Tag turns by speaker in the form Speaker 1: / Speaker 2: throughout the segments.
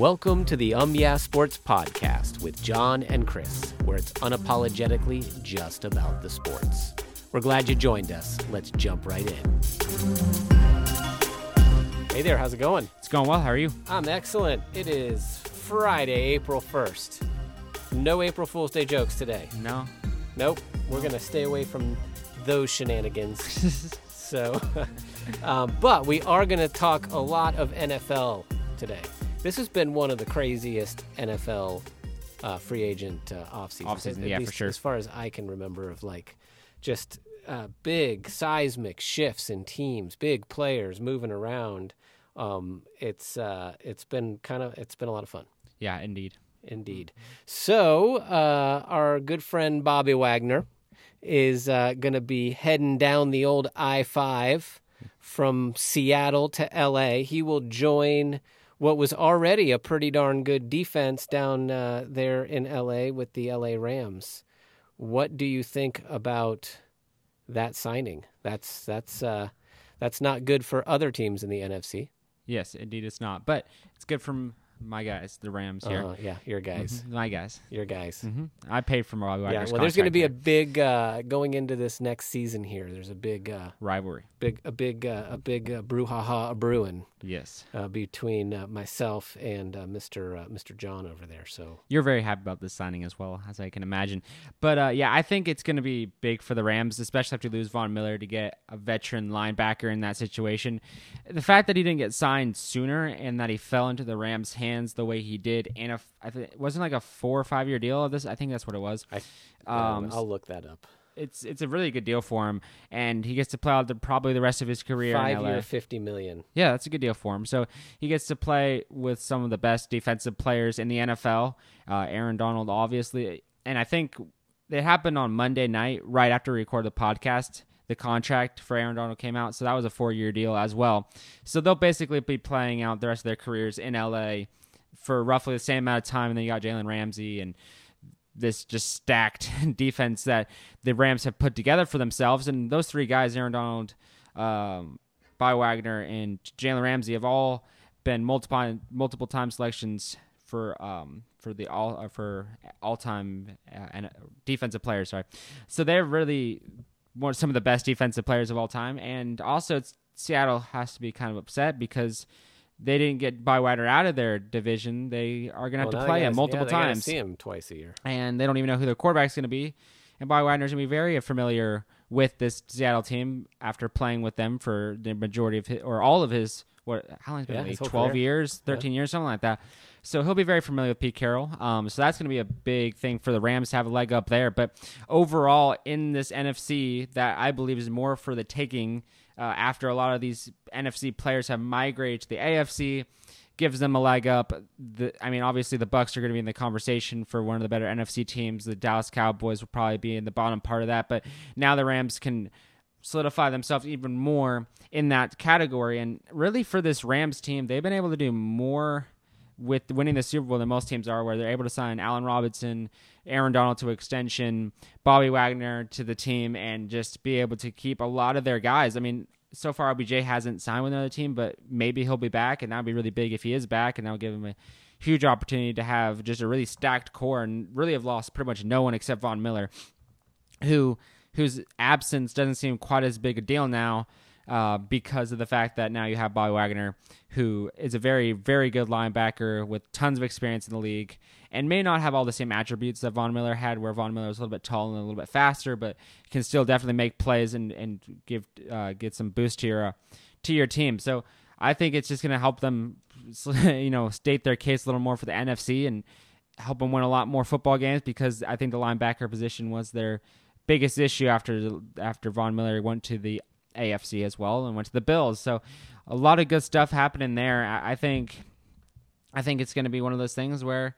Speaker 1: Welcome to the Um Yeah Sports Podcast with John and Chris, where it's unapologetically just about the sports. We're glad you joined us. Let's jump right in. Hey there, how's it going?
Speaker 2: It's going well. How are you?
Speaker 1: I'm excellent. It is Friday, April 1st. No April Fool's Day jokes today.
Speaker 2: No.
Speaker 1: Nope, we're going to stay away from those shenanigans. so, um, but we are going to talk a lot of NFL today. This has been one of the craziest NFL uh, free agent uh.
Speaker 2: Offseason,
Speaker 1: at
Speaker 2: yeah, for
Speaker 1: least
Speaker 2: sure.
Speaker 1: As far as I can remember, of like just uh, big seismic shifts in teams, big players moving around. Um, it's uh, it's been kind of it's been a lot of fun.
Speaker 2: Yeah, indeed.
Speaker 1: Indeed. So, uh, our good friend Bobby Wagner is uh, going to be heading down the old I 5 from Seattle to LA. He will join what was already a pretty darn good defense down uh, there in LA with the LA Rams. What do you think about that signing? That's that's uh, that's not good for other teams in the NFC.
Speaker 2: Yes, indeed, it's not. But it's good from my guys, the Rams here.
Speaker 1: Uh, yeah, your guys,
Speaker 2: Mhm, My guys.
Speaker 1: your guys.
Speaker 2: hmm I paid for Robbie
Speaker 1: Yeah, well, there's going to be a big uh, going into this next season here. There's a big, uh,
Speaker 2: rivalry.
Speaker 1: big, a big, uh, a big uh, brouhaha brewing
Speaker 2: Yes.
Speaker 1: uh, between uh, myself and uh, Mr. Uh, Mr. John over there. So
Speaker 2: You're very happy about this signing as well, as I can imagine. But uh, yeah, I think it's going to be big for the Rams, especially after you lose Von Miller to get a veteran linebacker in that situation. The fact that he didn't get signed sooner and that he fell into the Rams' hands the way he did, and a, I think it wasn't like a four or five year deal of this. I think that's what it was.
Speaker 1: I,
Speaker 2: Um,
Speaker 1: I'll look that up.
Speaker 2: it's it's a really good deal for him, and he gets to play out the, probably the rest of his career in
Speaker 1: Five
Speaker 2: LA.
Speaker 1: year, fifty million.
Speaker 2: Yeah, that's a good deal for him. So he gets to play with some of the best defensive players in the NFL. Uh, Aaron Donald, obviously, and I think it happened on Monday night, right after we recorded the podcast. The contract for Aaron Donald came out, so that was a four-year deal as well. So they'll basically be playing out the rest of their careers in LA for roughly the same amount of time. And then you got Jalen Ramsey and this just stacked defense that the Rams have put together for themselves. And those three guys, Aaron Donald, um, Bobby Wagner, and Jalen Ramsey, have all been multiple multiple time selections for um for the all uh, for all time uh, and defensive players. Sorry, so they're really some of the best defensive players of all time. And also, it's, Seattle has to be kind of upset because. They didn't get Bobby Wagner out of their division. They are going to have
Speaker 1: Well,
Speaker 2: to play him multiple
Speaker 1: yeah,
Speaker 2: times
Speaker 1: See him twice a year.
Speaker 2: and they don't even know who their quarterback's going to be. And Bobby is going to be very familiar with this Seattle team after playing with them for the majority of his, or all of his, what, how long has it been?
Speaker 1: Yeah,
Speaker 2: in the
Speaker 1: his
Speaker 2: league?
Speaker 1: whole
Speaker 2: 12
Speaker 1: career.
Speaker 2: years, 13 years, something like that. So he'll be very familiar with Pete Carroll. Um, so that's going to be a big thing for the Rams to have a leg up there. But overall, in this NFC, that I believe is more for the taking uh, after a lot of these NFC players have migrated to the AFC gives them a leg up. The, I mean, obviously the Bucks are going to be in the conversation for one of the better NFC teams. The Dallas Cowboys will probably be in the bottom part of that, but now the Rams can solidify themselves even more in that category. And really, for this Rams team, they've been able to do more with winning the Super Bowl than most teams are, where they're able to sign Allen Robinson, Aaron Donald to extension, Bobby Wagner to the team, and just be able to keep a lot of their guys. I mean, so far OBJ hasn't signed with another team, but maybe he'll be back, and that would be really big if he is back, and that would give him a huge opportunity to have just a really stacked core and really have lost pretty much no one except Von Miller, who whose absence doesn't seem quite as big a deal now. Uh, because of the fact that now you have Bobby Wagner, who is a very, very good linebacker with tons of experience in the league, and may not have all the same attributes that Von Miller had, where Von Miller was a little bit taller and a little bit faster, but can still definitely make plays and and give uh, get some boost to your uh, to your team. So I think it's just going to help them, you know, state their case a little more for the NFC and help them win a lot more football games because I think the linebacker position was their biggest issue after after Von Miller went to the AFC as well and went to the Bills. So a lot of good stuff happening there. I, I think I think it's going to be one of those things where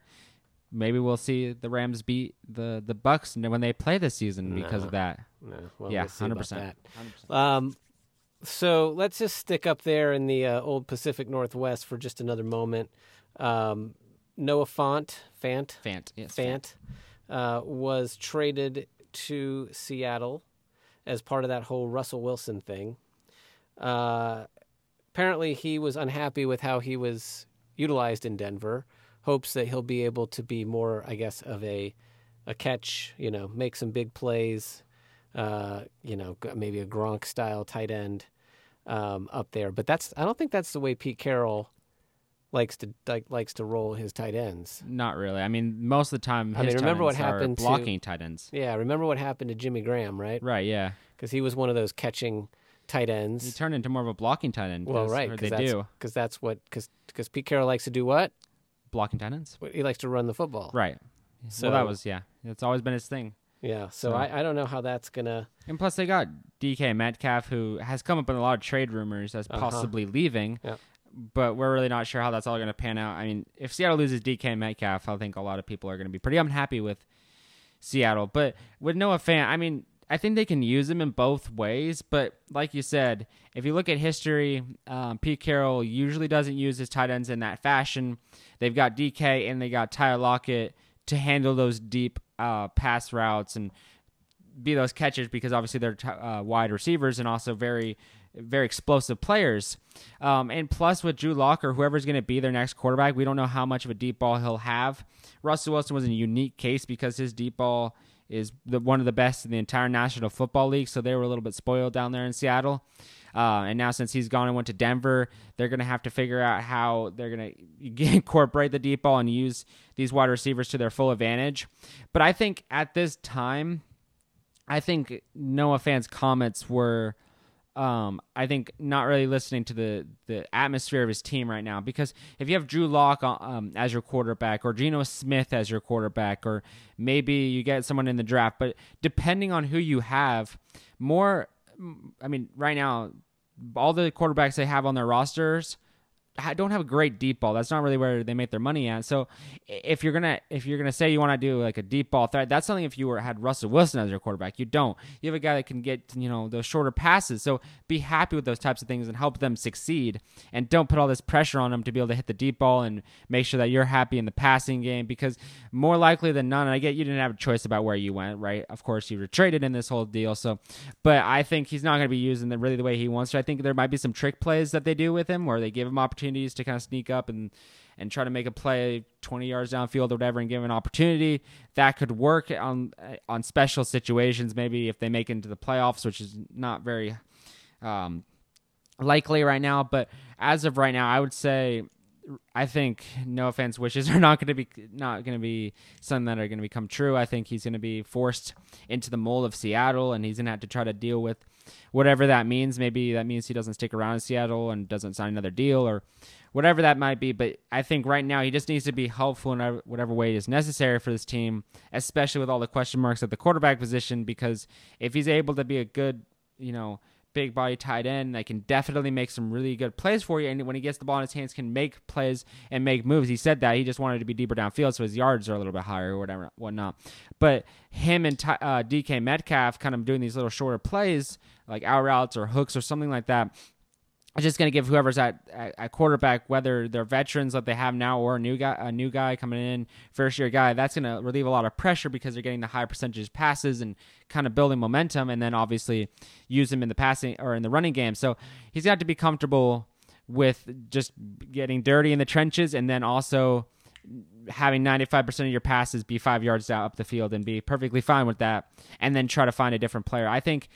Speaker 2: maybe we'll see the Rams beat the the Bucks when they play this season because
Speaker 1: No.
Speaker 2: of that.
Speaker 1: No, well,
Speaker 2: yeah,
Speaker 1: we'll
Speaker 2: 100%.
Speaker 1: that.
Speaker 2: 100%.
Speaker 1: Um, so let's just stick up there in the uh, old Pacific Northwest for just another moment. Um, Noah Fant, Fant,
Speaker 2: Fant, yes,
Speaker 1: Fant, uh, was traded to Seattle as part of that whole Russell Wilson thing. Uh, apparently, he was unhappy with how he was utilized in Denver. Hopes that he'll be able to be more, I guess, of a a catch. You know, make some big plays. Uh, you know, maybe a Gronk style tight end um, up there. But that's I don't think that's the way Pete Carroll likes to like, likes to roll his tight ends.
Speaker 2: Not really. I mean, most of the time,
Speaker 1: I mean,
Speaker 2: tight
Speaker 1: remember what happened to-
Speaker 2: blocking tight ends.
Speaker 1: Yeah, remember what happened to Jimmy Graham, right?
Speaker 2: Right. Yeah.
Speaker 1: Because he was one of those catching tight ends.
Speaker 2: He turned into more of a blocking tight end.
Speaker 1: Well, right, because
Speaker 2: they
Speaker 1: that's
Speaker 2: do
Speaker 1: because that's what because because Pete Carroll likes to do what
Speaker 2: blocking tight ends.
Speaker 1: he likes to run the football.
Speaker 2: Right.
Speaker 1: So
Speaker 2: well, that was yeah. It's always been his thing.
Speaker 1: yeah. So
Speaker 2: So-
Speaker 1: I, I don't know how that's gonna.
Speaker 2: And plus, they got DK Metcalf, who has come up in a lot of trade rumors as
Speaker 1: Uh-huh.
Speaker 2: possibly leaving.
Speaker 1: Yep.
Speaker 2: But we're really not sure how that's all going to pan out. I mean, if Seattle loses DK Metcalf, I think a lot of people are going to be pretty unhappy with Seattle. But with Noah Fant, I mean, I think they can use him in both ways. But like you said, if you look at history, um, Pete Carroll usually doesn't use his tight ends in that fashion. They've got DK and they got Tyler Lockett to handle those deep uh, pass routes and be those catchers because obviously they're t- uh, wide receivers and also very very explosive players. Um, and plus with Drew Lock or whoever's going to be their next quarterback, we don't know how much of a deep ball he'll have. Russell Wilson was a unique case because his deep ball is the, one of the best in the entire National Football League, so they were a little bit spoiled down there in Seattle. Uh, and now since he's gone and went to Denver, they're going to have to figure out how they're going to incorporate the deep ball and use these wide receivers to their full advantage. But I think at this time, I think Noah Fant's comments were, um, I think not really listening to the the atmosphere of his team right now. Because if you have Drew Lock um, as your quarterback, or Geno Smith as your quarterback, or maybe you get someone in the draft, but depending on who you have, more. I mean, right now, all the quarterbacks they have on their rosters don't have a great deep ball. That's not really where they make their money at. So if you're gonna if you're gonna say you want to do like a deep ball threat, that's something. If you were had Russell Wilson as your quarterback, you don't. You have a guy that can get you know those shorter passes. So be happy with those types of things and help them succeed. And don't put all this pressure on them to be able to hit the deep ball and make sure that you're happy in the passing game because more likely than none, and I get you didn't have a choice about where you went, right? Of course, you were traded in this whole deal. So, but I think he's not to be using the really the way he wants to. I think there might be some trick plays that they do with him where they give him opportunities to kind of sneak up and and try to make a play 20 yards downfield or whatever and give an opportunity that could work on on special situations maybe if they make it into the playoffs which is not very um, likely right now but as of right now i would say I think Noah Fant's wishes are not going to be not going to be something that are going to become true. I think he's going to be forced into the mold of Seattle, and he's going to have to try to deal with whatever that means. Maybe that means he doesn't stick around in Seattle and doesn't sign another deal, or whatever that might be. But I think right now he just needs to be helpful in whatever way is necessary for this team, especially with all the question marks at the quarterback position. Because if he's able to be a good, you know big body tight end that can definitely make some really good plays for you. And when he gets the ball in his hands, can make plays and make moves. He said that he just wanted to be deeper downfield, so his yards are a little bit higher or whatever, whatnot. But him and uh, DK Metcalf kind of doing these little shorter plays, like out routes or hooks or something like that. It's just going to give whoever's at, at, at, quarterback, whether they're veterans like they have now or a new guy, a new guy coming in, first year guy, that's going to relieve a lot of pressure because they're getting the high percentages passes and kind of building momentum, and then obviously use him in the passing or in the running game. So he's got to be comfortable with just getting dirty in the trenches, and then also having 95% of your passes be five yards out up the field and be perfectly fine with that, and then try to find a different player. I think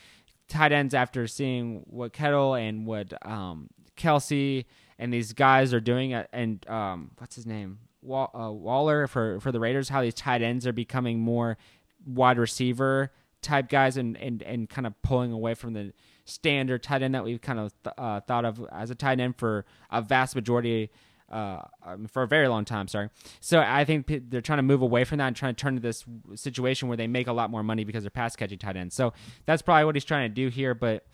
Speaker 2: tight ends after seeing what Kittle and what um, Kelce and these guys are doing, and um, what's his name, uh, Waller for for the Raiders, how these tight ends are becoming more wide receiver type guys, and and and kind of pulling away from the standard tight end that we've kind of th- uh, thought of as a tight end for a vast majority. Uh, for a very long time. Sorry. So I think they're trying to move away from that and trying to turn to this situation where they make a lot more money because they're pass catching tight ends. So that's probably what he's trying to do here. But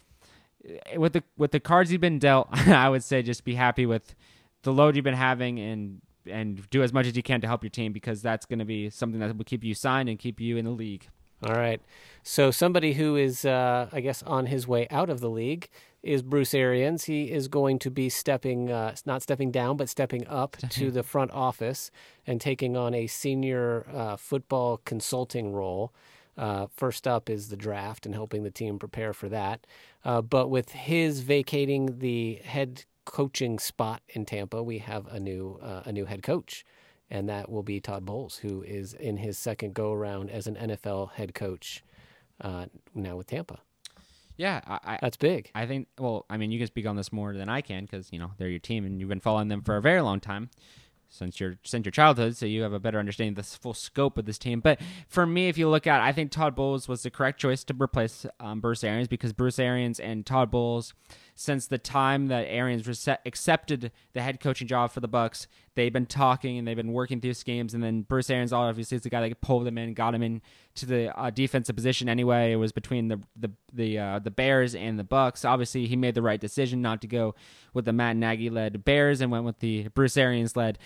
Speaker 2: with the with the cards he's been dealt, I would say just be happy with the load you've been having and and do as much as you can to help your team because that's going to be something that will keep you signed and keep you in the league.
Speaker 1: All right. So somebody who is, uh, I guess, on his way out of the league is Bruce Arians. He is going to be stepping, uh, not stepping down, but stepping up to the front office and taking on a senior uh, football consulting role. Uh, first up is the draft and helping the team prepare for that. Uh, but with his vacating the head coaching spot in Tampa, we have a new uh, a new head coach, and that will be Todd Bowles, who is in his second go around as an NFL head coach uh, now with Tampa.
Speaker 2: Yeah, I, I,
Speaker 1: That's big.
Speaker 2: I think. Well, I mean, you can speak on this more than I can because you know they're your team and you've been following them for a very long time since your since your childhood, so you have a better understanding of the full scope of this team. But for me, if you look at, I think Todd Bowles was the correct choice to replace um, Bruce Arians because Bruce Arians and Todd Bowles, since the time that Arians rece- accepted the head coaching job for the Bucks, they've been talking and they've been working through schemes. And then Bruce Arians, obviously, is the guy that pulled him in, got him in to the uh, defensive position. Anyway, it was between the the the uh, the Bears and the Bucks. Obviously, he made the right decision not to go with the Matt Nagy led Bears and went with the Bruce Arians led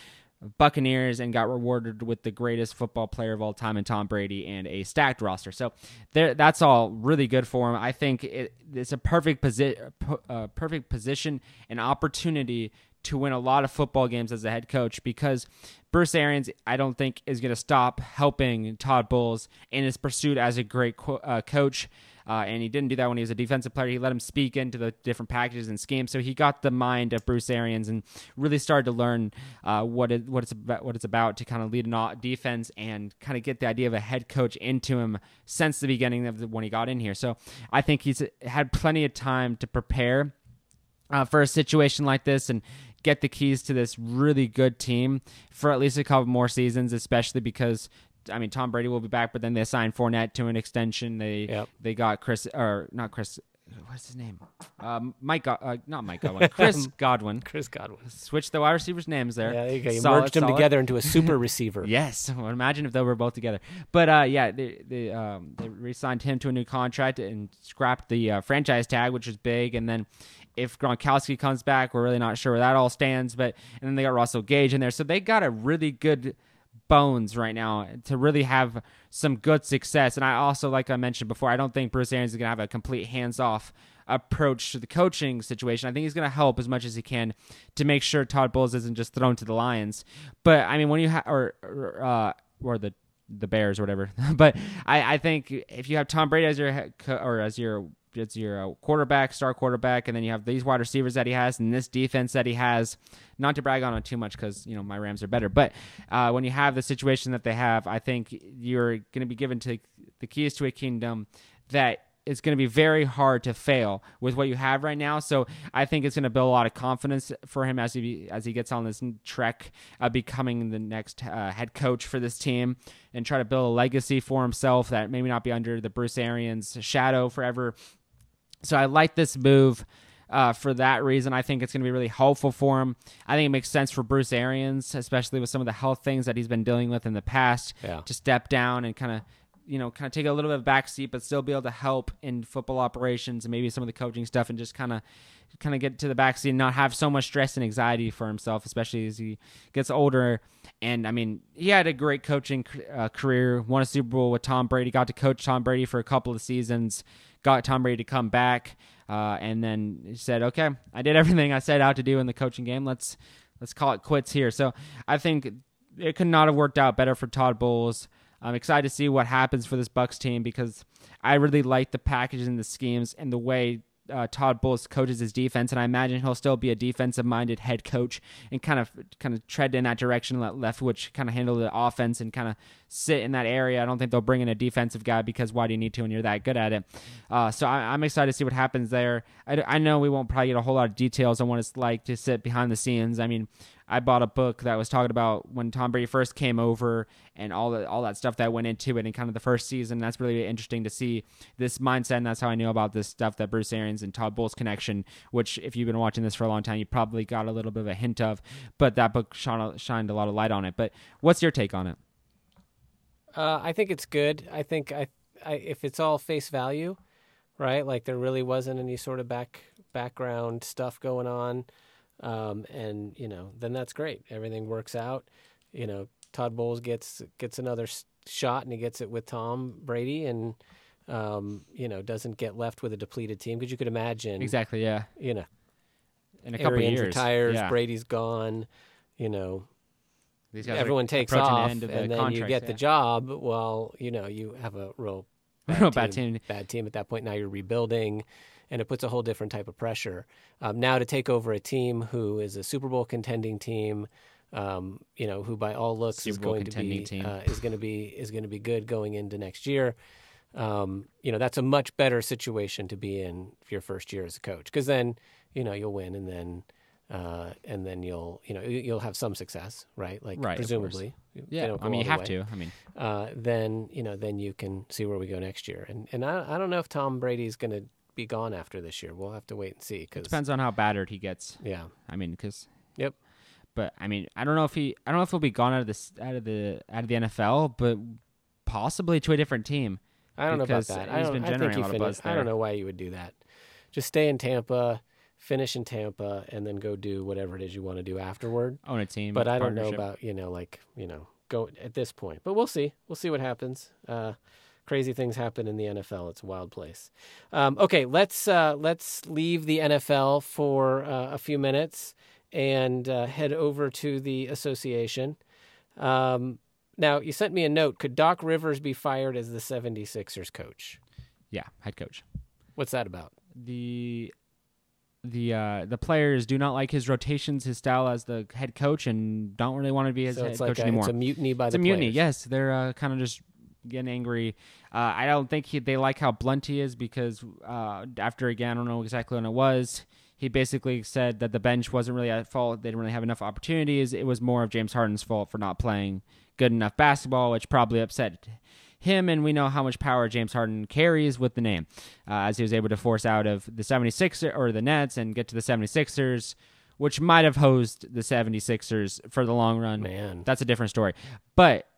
Speaker 2: Buccaneers and got rewarded with the greatest football player of all time in Tom Brady and a stacked roster. So there, that's all really good for him. I think it, it's a perfect position, uh, perfect position and opportunity to win a lot of football games as a head coach because Bruce Arians, I don't think, is going to stop helping Todd Bowles in his pursuit as a great co- uh, coach. Uh, and he didn't do that when he was a defensive player. He let him speak into the different packages and schemes, so he got the mind of Bruce Arians and really started to learn uh, what it, what it's about, what it's about to kind of lead a defense and kind of get the idea of a head coach into him since the beginning of the, when he got in here. So I think he's had plenty of time to prepare uh, for a situation like this and get the keys to this really good team for at least a couple more seasons, especially because I mean, Tom Brady will be back, but then they signed Fournette to an extension. They
Speaker 1: Yep.
Speaker 2: they got Chris or not Chris. What's his name? Um, Mike, uh, not Mike Godwin. Chris Godwin.
Speaker 1: Chris Godwin.
Speaker 2: Switch the wide receivers' names there.
Speaker 1: Yeah, you go. You
Speaker 2: Solid,
Speaker 1: merged them
Speaker 2: solid.
Speaker 1: together into a super receiver.
Speaker 2: Yes, well, imagine if they were both together. But uh, yeah, they they, um, they re-signed him to a new contract and scrapped the uh, franchise tag, which is big. And then if Gronkowski comes back, we're really not sure where that all stands. But and then they got Russell Gage in there, so they got a really good bones right now to really have some good success. And I also, like I mentioned before, I don't think Bruce Arians is going to have a complete hands-off approach to the coaching situation. I think he's going to help as much as he can to make sure Todd Bowles isn't just thrown to the lions. But I mean, when you have or or, uh, or the the Bears or whatever. but I, I think if you have Tom Brady as your or as your as your uh, quarterback, star quarterback, and then you have these wide receivers that he has and this defense that he has. Not to brag on it too much because you know my Rams are better, but uh, when you have the situation that they have, I think you're going to be given to the keys to a kingdom that it's going to be very hard to fail with what you have right now. So I think it's going to build a lot of confidence for him as he as he gets on this trek of becoming the next uh, head coach for this team and try to build a legacy for himself that maybe not be under the Bruce Arians shadow forever. So I like this move. Uh, for that reason, I think it's going to be really helpful for him. I think it makes sense for Bruce Arians, especially with some of the health things that he's been dealing with in the past,
Speaker 1: Yeah.
Speaker 2: to step down and kind of you know, kind of take a little bit of backseat, but still be able to help in football operations and maybe some of the coaching stuff, and just kind of, kind of get to the backseat and not have so much stress and anxiety for himself, especially as he gets older. And I mean, he had a great coaching uh, career. Won a Super Bowl with Tom Brady. Got to coach Tom Brady for a couple of seasons. Got Tom Brady to come back, uh, and then he said, "Okay, I did everything I set out to do in the coaching game. Let's let's call it quits here." So I think it could not have worked out better for Todd Bowles. I'm excited to see what happens for this Bucks team because I really like the packages and the schemes and the way uh, Todd Bowles coaches his defense, and I imagine he'll still be a defensive-minded head coach and kind of kind of tread in that direction. Let Leftwich kind of handle the offense and kind of sit in that area. I don't think they'll bring in a defensive guy because why do you need to when you're that good at it? Uh, so I, I'm excited to see what happens there. I, I know we won't probably get a whole lot of details on what it's like to sit behind the scenes. I mean, I bought a book that was talking about when Tom Brady first came over and all the all that stuff that went into it and kind of the first season. That's really interesting to see this mindset, and that's how I knew about this stuff that Bruce Arians and Todd Bowles connection. Which, if you've been watching this for a long time, you probably got a little bit of a hint of. But that book shone, shined a lot of light on it. But what's your take on it?
Speaker 1: Uh, I think it's good. I think I, I if it's all face value, right? Like there really wasn't any sort of back background stuff going on, um, and you know, then that's great. Everything works out. You know, Todd Bowles gets gets another shot, and he gets it with Tom Brady, and um, you know, doesn't get left with a depleted team because you could imagine,
Speaker 2: Exactly. Yeah.
Speaker 1: you know,
Speaker 2: In a couple years.
Speaker 1: retires,
Speaker 2: yeah.
Speaker 1: Brady's gone, you know, everyone takes
Speaker 2: the
Speaker 1: off,
Speaker 2: end of the
Speaker 1: and then you get the job. Well, you know, you have a real
Speaker 2: Real bad team.
Speaker 1: bad team at that point. Now you're rebuilding, and it puts a whole different type of pressure. Um, now to take over a team who is a Super Bowl contending team, um, you know, who by all looks
Speaker 2: Super
Speaker 1: is
Speaker 2: Bowl
Speaker 1: going to be uh, is going to be is going to be good going into next year. Um, you know, that's a much better situation to be in for your first year as a coach because then you know you'll win and then uh, and then you'll you know you- you'll have some success, right? Like
Speaker 2: Right,
Speaker 1: presumably,
Speaker 2: Yeah, I mean, you have
Speaker 1: way
Speaker 2: to. I mean,
Speaker 1: uh, then you know then you can see where we go next year. And and I, I don't know if Tom Brady's going to be gone after this year. We'll have to wait and see. Because it
Speaker 2: depends on how battered he gets.
Speaker 1: yeah,
Speaker 2: I mean, because
Speaker 1: Yep.
Speaker 2: But I mean, I don't know if he, I don't know if he'll be gone out of this, out of the, out of the NFL, but possibly to a different team.
Speaker 1: I don't know about that. I
Speaker 2: he's
Speaker 1: don't.
Speaker 2: been
Speaker 1: I think
Speaker 2: generating
Speaker 1: he
Speaker 2: a lot of
Speaker 1: finished.
Speaker 2: buzz
Speaker 1: I don't know why you would do that. Just stay in Tampa, finish in Tampa, and then go do whatever it is you want to do afterward.
Speaker 2: Own a team,
Speaker 1: But I don't know about you know like you know go at this point. But we'll see. We'll see what happens. Uh, crazy things happen in the NFL. It's a wild place. Um, okay, let's uh, let's leave the NFL for uh, a few minutes and uh, head over to the association. Um, now, you sent me a note. Could Doc Rivers be fired as the 76ers coach?
Speaker 2: Yeah, head coach.
Speaker 1: What's that about?
Speaker 2: The the uh, the players do not like his rotations, his style as the head coach, and don't really want to be his
Speaker 1: so
Speaker 2: head
Speaker 1: it's
Speaker 2: coach
Speaker 1: a,
Speaker 2: anymore.
Speaker 1: it's a mutiny by
Speaker 2: It's
Speaker 1: the
Speaker 2: a mutiny.
Speaker 1: players.
Speaker 2: Yes, they're uh, kind of just getting angry. Uh, I don't think he, they like how blunt he is because uh, after again, I don't know exactly when it was. He basically said that the bench wasn't really at fault. They didn't really have enough opportunities. It was more of James Harden's fault for not playing good enough basketball, which probably upset him. And we know how much power James Harden carries with the name, uh, as he was able to force out of the 76ers or the Nets and get to the 76ers, which might have hosed the 76ers for the long run.
Speaker 1: Man.
Speaker 2: That's a different story. But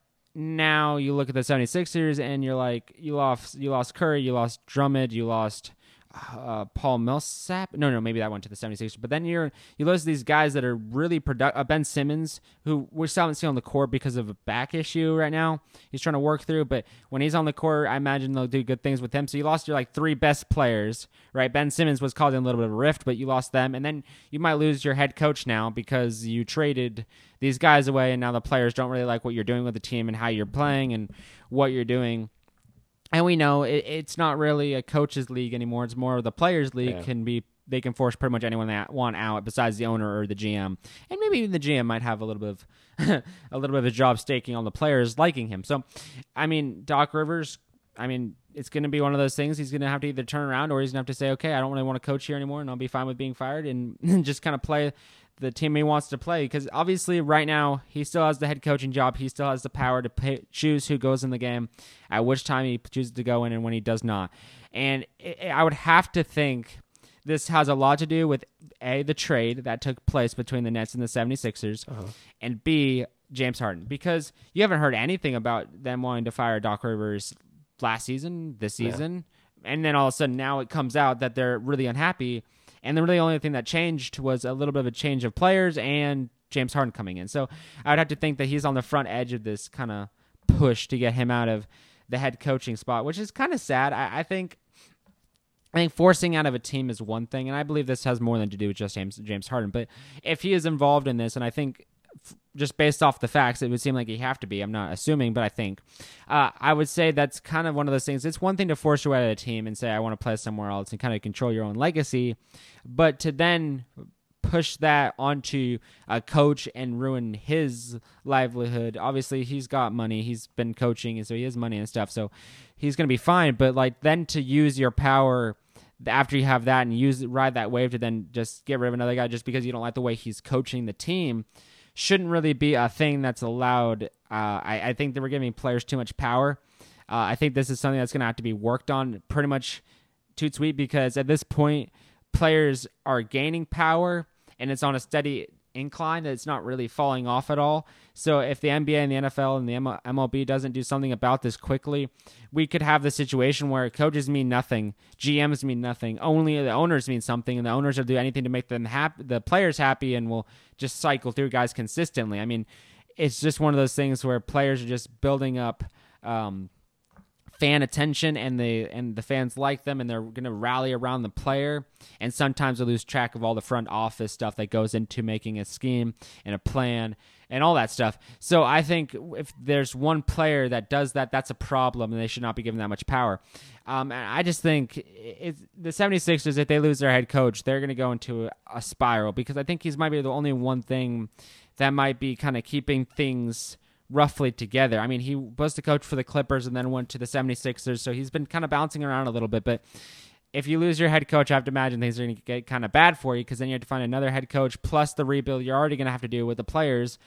Speaker 2: now you look at the 76ers and you're like, you lost, you lost Curry, you lost Drummond, you lost uh, Paul Millsap. No, no, maybe that went to the 76ers. But then you're you lose these guys that are really productive. Uh, ben Simmons, who we still haven't seen on the court because of a back issue right now. He's trying to work through, but when he's on the court, I imagine they'll do good things with him. So you lost your like three best players, right? Ben Simmons was causing a little bit of a rift, but you lost them, and then you might lose your head coach now because you traded these guys away, and now the players don't really like what you're doing with the team and how you're playing and what you're doing and we know it, it's not really a coaches league anymore. It's more of the players league.
Speaker 1: Yeah.
Speaker 2: Can be they can force pretty much anyone they want out besides the owner or the GM, and maybe even the GM might have a little bit of a little bit of a job staking on the players liking him. So, I mean, Doc Rivers. I mean, it's going to be one of those things. He's going to have to either turn around or he's going to have to say, okay, I don't really want to coach here anymore, and I'll be fine with being fired and just kind of play the team he wants to play. Because obviously, right now, he still has the head coaching job. He still has the power to pay, choose who goes in the game, at which time he chooses to go in, and when he does not. And i I would have to think this has a lot to do with A, the trade that took place between the Nets and the 76ers, uh-huh. and B, James Harden. Because you haven't heard anything about them wanting to fire Doc Rivers last season, this season. And then all of a sudden now it comes out that they're really unhappy. And the really only thing that changed was a little bit of a change of players and James Harden coming in. So I would have to think that he's on the front edge of this kind of push to get him out of the head coaching spot, which is kind of sad. I, I think I think forcing out of a team is one thing, and I believe this has more than to do with just James James Harden. But if he is involved in this, and I think just based off the facts, it would seem like he have to be. I'm not assuming, but I think uh, I would say that's kind of one of those things. It's one thing to force you out of a team and say I want to play somewhere else and kind of control your own legacy, but to then push that onto a coach and ruin his livelihood. Obviously, he's got money. He's been coaching, and so he has money and stuff. So he's going to be fine. But like then to use your power after you have that and use ride that wave to then just get rid of another guy just because you don't like the way he's coaching the team shouldn't really be a thing that's allowed. Uh, I, I think that we're giving players too much power. Uh, I think this is something that's going to have to be worked on pretty much toot sweet because at this point, players are gaining power and it's on a steady incline that it's not really falling off at all. So if the NBA and the NFL and the MLB doesn't do something about this quickly, we could have the situation where coaches mean nothing, GMs mean nothing, only the owners mean something, and the owners will do anything to make them happy, the players happy, and will just cycle through guys consistently. I mean, it's just one of those things where players are just building up. Um, fan attention and the and the fans like them and they're going to rally around the player and sometimes they lose track of all the front office stuff that goes into making a scheme and a plan and all that stuff. So I think if there's one player that does that, that's a problem, and they should not be given that much power. Um, and I just think the 76ers, if they lose their head coach, they're going to go into a spiral because I think he's might be the only one thing that might be kind of keeping things roughly together. I mean, he was the coach for the Clippers and then went to the 76ers, so he's been kind of bouncing around a little bit, but if you lose your head coach, I have to imagine things are going to get kind of bad for you because then you have to find another head coach plus the rebuild you're already going to have to do with the players.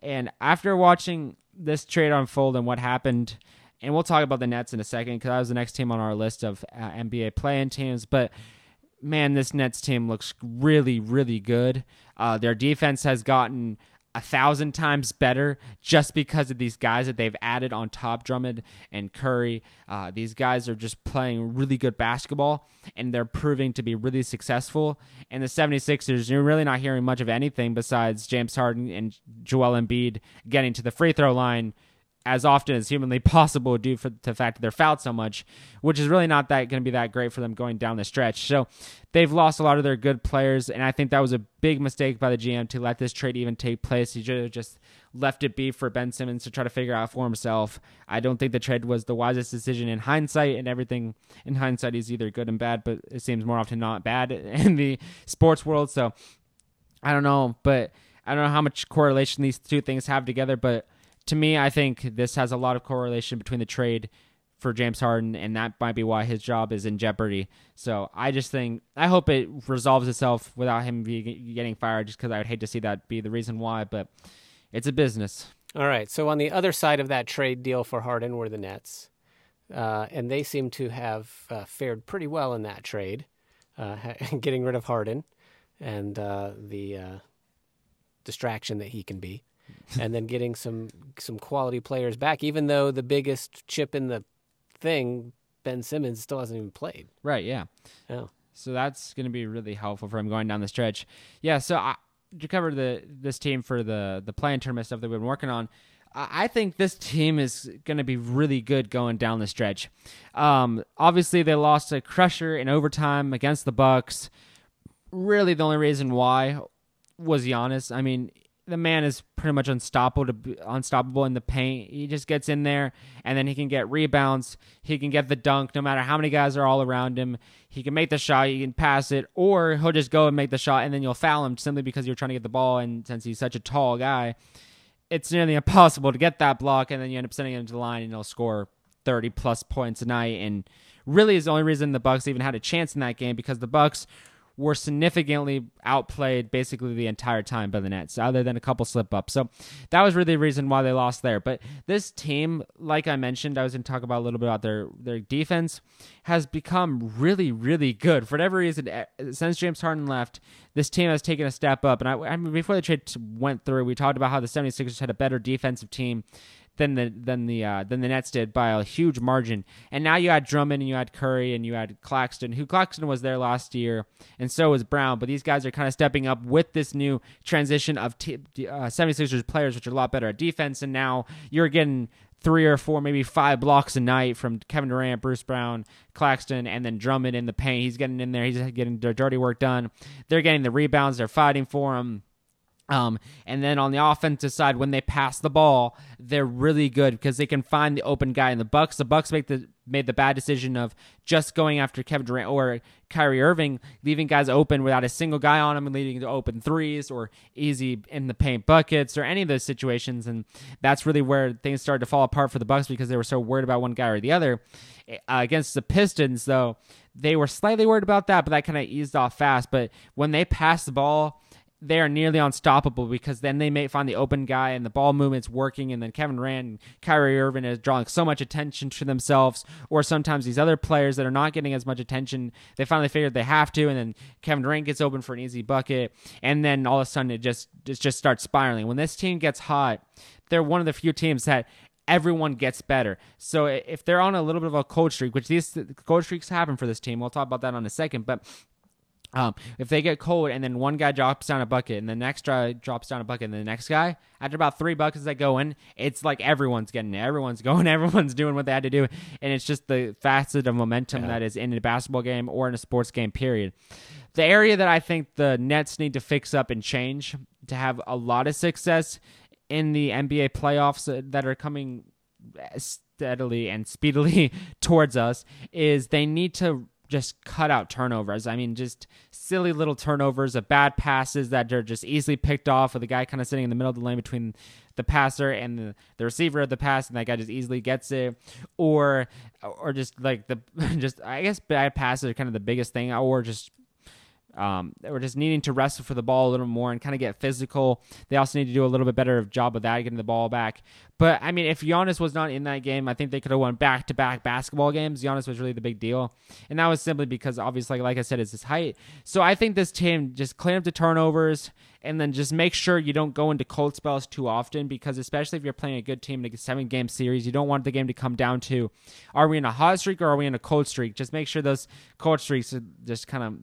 Speaker 2: And after watching this trade unfold and what happened, and we'll talk about the Nets in a second because that was the next team on our list of uh, NBA playing teams. But man, this Nets team looks really, really good. Uh, their defense has gotten a thousand times better just because of these guys that they've added on top Drummond and Curry. Uh, these guys are just playing really good basketball and they're proving to be really successful. And the 76ers, you're really not hearing much of anything besides James Harden and Joel Embiid getting to the free throw line as often as humanly possible due for the fact that they're fouled so much, which is really not that going to be that great for them going down the stretch. So they've lost a lot of their good players, and I think that was a big mistake by the GM to let this trade even take place. He should have just left it be for Ben Simmons to try to figure out for himself. I don't think the trade was the wisest decision in hindsight, and everything in hindsight is either good and bad, but it seems more often not bad in the sports world. So I don't know, but I don't know how much correlation these two things have together, but to me, I think this has a lot of correlation between the trade for James Harden, and that might be why his job is in jeopardy. So I just think I hope it resolves itself without him getting fired, just because I would hate to see that be the reason why. But it's a business.
Speaker 1: All right. So on the other side of that trade deal for Harden were the Nets, uh, and they seem to have uh, fared pretty well in that trade, uh, getting rid of Harden and uh, the uh, distraction that he can be and then getting some some quality players back. Even though the biggest chip in the thing, Ben Simmons, still hasn't even played.
Speaker 2: Right. Yeah.
Speaker 1: Yeah.
Speaker 2: So that's going to be really helpful for him going down the stretch. Yeah. So I, to cover the this team for the the play-in tournament stuff that we've been working on. I think this team is going to be really good going down the stretch. Um, obviously, they lost a crusher in overtime against the Bucks. Really, the only reason why was Giannis. I mean, the man is pretty much unstoppable unstoppable in the paint. He just gets in there and then he can get rebounds. He can get the dunk no matter how many guys are all around him. He can make the shot, he can pass it, or he'll just go and make the shot and then you'll foul him simply because you're trying to get the ball and since he's such a tall guy, it's nearly impossible to get that block and then you end up sending him to the line and he'll score 30 plus points a night and really is the only reason the Bucks even had a chance in that game because the Bucks were significantly outplayed basically the entire time by the Nets, other than a couple slip ups. So that was really the reason why they lost there. But this team, like I mentioned, I was going to talk about a little bit about their their defense, has become really, really good. For whatever reason, eh, since James Harden left, this team has taken a step up. And I, I mean, before the trade went through, we talked about how the 76ers had a better defensive team than the than the uh, than the Nets did by a huge margin. And now you had Drummond and you had Curry and you had Claxton, who Claxton was there last year, and so was Brown. But these guys are kind of stepping up with this new transition of t- uh, 76ers players, which are a lot better at defense. And now you're getting three or four, maybe five blocks a night from Kevin Durant, Bruce Brown, Claxton, and then Drummond in the paint. He's getting in there. He's getting their dirty work done. They're getting the rebounds. They're fighting for him. Um, and then on the offensive side, when they pass the ball, they're really good because they can find the open guy in the Bucks. The Bucks make the made the bad decision of just going after Kevin Durant or Kyrie Irving, leaving guys open without a single guy on them and leading to open threes or easy in the paint buckets or any of those situations. And that's really where things started to fall apart for the Bucks because they were so worried about one guy or the other. Uh, against the Pistons, though, they were slightly worried about that, but that kind of eased off fast. But when they passed the ball they are nearly unstoppable because then they may find the open guy and the ball movement's working, and then Kevin Durant and Kyrie Irving is drawing so much attention to themselves, or sometimes these other players that are not getting as much attention, they finally figured they have to, and then Kevin Durant gets open for an easy bucket, and then all of a sudden it just it just starts spiraling. When this team gets hot, they're one of the few teams that everyone gets better. So if they're on a little bit of a cold streak, which these cold streaks happen for this team, we'll talk about that in a second, but Um, if they get cold and then one guy drops down a bucket and the next guy drops down a bucket and the next guy, after about three buckets that go in, it's like everyone's getting it. Everyone's going, everyone's doing what they had to do. And it's just the facet of momentum
Speaker 1: Yeah.
Speaker 2: that is in a basketball game or in a sports game, period. The area that I think the Nets need to fix up and change to have a lot of success in the NBA playoffs that are coming steadily and speedily towards us is they need to just cut out turnovers. I mean, just silly little turnovers of bad passes that are just easily picked off with a guy kind of sitting in the middle of the lane between the passer and the, the receiver of the pass, and that guy just easily gets it, or or just like the just I guess bad passes are kind of the biggest thing, or just um, we're just needing to wrestle for the ball a little more and kind of get physical. They also need to do a little bit better of job of that, getting the ball back. But I mean, if Giannis was not in that game, I think they could have won back to back basketball games. Giannis was really the big deal, and that was simply because obviously, like I said, it's his height. So I think this team just clean up the turnovers and then just make sure you don't go into cold spells too often because especially if you're playing a good team in a seven game series, you don't want the game to come down to are we in a hot streak or are we in a cold streak? Just make sure those cold streaks are just kind of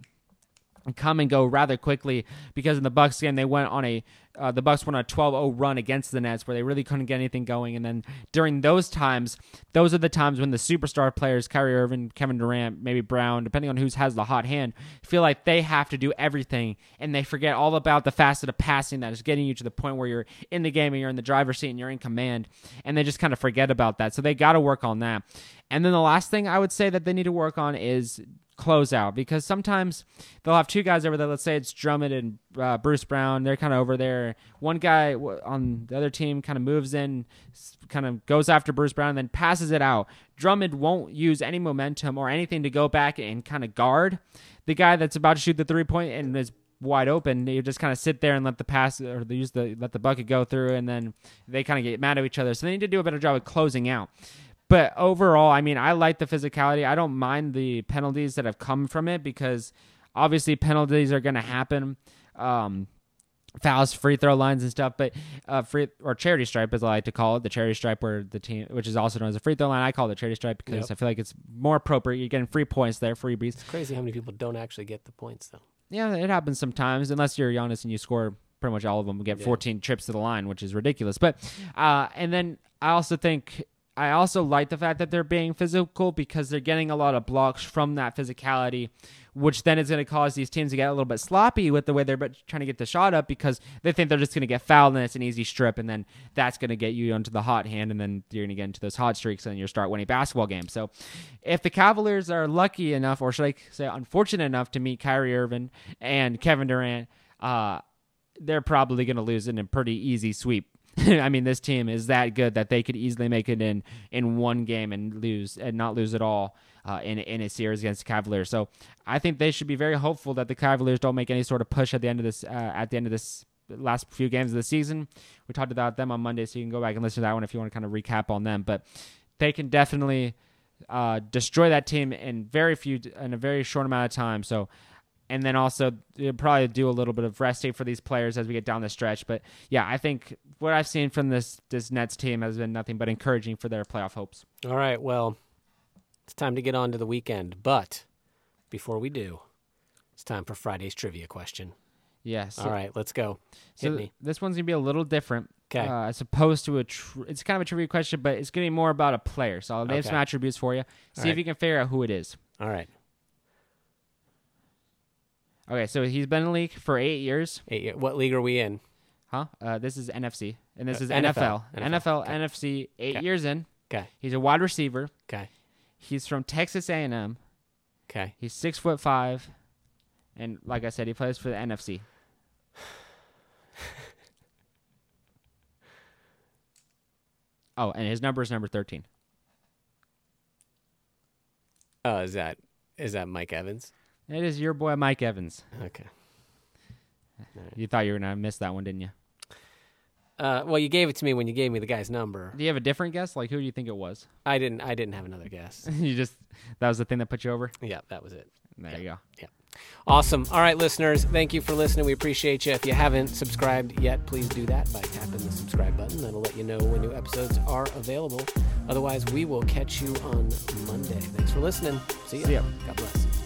Speaker 2: come and go rather quickly because in the Bucks game they went on a uh, the Bucks went on a 12-0 run against the Nets where they really couldn't get anything going and then during those times those are the times when the superstar players Kyrie Irving, Kevin Durant, maybe Brown, depending on who has the hot hand, feel like they have to do everything and they forget all about the facet of passing that is getting you to the point where you're in the game and you're in the driver's seat and you're in command and they just kind of forget about that. So they got to work on that. And then the last thing I would say that they need to work on is close out because sometimes they'll have two guys over there. Let's say it's Drummond and uh, Bruce Brown. They're kind of over there. One guy on the other team kind of moves in, kind of goes after Bruce Brown, and then passes it out. Drummond won't use any momentum or anything to go back and kind of guard the guy that's about to shoot the three point and is wide open. You just kind of sit there and let the pass or use the let the bucket go through, and then they kind of get mad at each other. So they need to do a better job of closing out. But overall, I mean, I like the physicality. I don't mind the penalties that have come from it because obviously penalties are going to happen. Um, fouls, free throw lines, and stuff. But uh, free or charity stripe, as I like to call it, the charity stripe where the team, which is also known as a free throw line, I call it the charity stripe because
Speaker 1: Yep.
Speaker 2: I feel like it's more appropriate. You're getting free points there, freebies.
Speaker 1: It's crazy how many people don't actually get the points though.
Speaker 2: Yeah, it happens sometimes, unless you're Giannis and you score pretty much all of them. We get
Speaker 1: Yeah.
Speaker 2: 14 trips to the line, which is ridiculous. But uh, and then I also think I also like the fact that they're being physical because they're getting a lot of blocks from that physicality, which then is going to cause these teams to get a little bit sloppy with the way they're trying to get the shot up because they think they're just going to get fouled and it's an easy strip, and then that's going to get you onto the hot hand, and then you're going to get into those hot streaks and you'll start winning basketball games. So if the Cavaliers are lucky enough, or should I say unfortunate enough, to meet Kyrie Irving and Kevin Durant, uh, they're probably going to lose in a pretty easy sweep. I mean, this team is that good that they could easily make it in in one game and lose and not lose at all uh, in in a series against the Cavaliers. So I think they should be very hopeful that the Cavaliers don't make any sort of push at the end of this uh, at the end of this last few games of the season. We talked about them on Monday, so you can go back and listen to that one if you want to kind of recap on them. But they can definitely uh, destroy that team in very few in a very short amount of time. So and then also probably do a little bit of resting for these players as we get down the stretch. But yeah, I think what I've seen from this this Nets team has been nothing but encouraging for their playoff hopes.
Speaker 1: All right, well, it's time to get on to the weekend. But before we do, it's time for Friday's trivia question.
Speaker 2: Yes.
Speaker 1: All right, let's go.
Speaker 2: So
Speaker 1: me.
Speaker 2: this one's gonna be a little different.
Speaker 1: 'Kay.
Speaker 2: Uh, as opposed to a, tr- it's kind of a trivia question, but it's gonna be more about a player. So I'll name
Speaker 1: Okay.
Speaker 2: some attributes for you. See if
Speaker 1: right.
Speaker 2: you can figure out who it is.
Speaker 1: All right,
Speaker 2: Okay, so he's been in the league for eight years.
Speaker 1: Eight year- what league are we in?
Speaker 2: Huh? Uh, this is NFC, and this
Speaker 1: Uh,
Speaker 2: is
Speaker 1: NFL.
Speaker 2: NFL. NFL,
Speaker 1: Okay.
Speaker 2: NFC. Eight
Speaker 1: Okay.
Speaker 2: years in.
Speaker 1: Okay,
Speaker 2: He's a wide receiver.
Speaker 1: okay,
Speaker 2: He's from Texas A&M.
Speaker 1: okay.
Speaker 2: He's six foot five, and like I said, he plays for the NFC. oh, and his number is number thirteen.
Speaker 1: Oh, is that is that Mike Evans?
Speaker 2: It is your boy Mike Evans.
Speaker 1: Okay.
Speaker 2: You thought you were gonna miss that one, didn't you?
Speaker 1: Uh, well, you gave it to me when you gave me the guy's number.
Speaker 2: Do you have a different guess? Like who do you think it was?
Speaker 1: I didn't. I didn't have another guess.
Speaker 2: you just that was the thing that put you over.
Speaker 1: yeah, that was it.
Speaker 2: There you go. Yeah.
Speaker 1: Awesome. All right, listeners, thank you for listening. We appreciate you. If you haven't subscribed yet, please do that by tapping the subscribe button. That'll let you know when new episodes are available. Otherwise, we will catch you on Monday. Thanks for listening. See ya.
Speaker 2: See ya.
Speaker 1: God bless.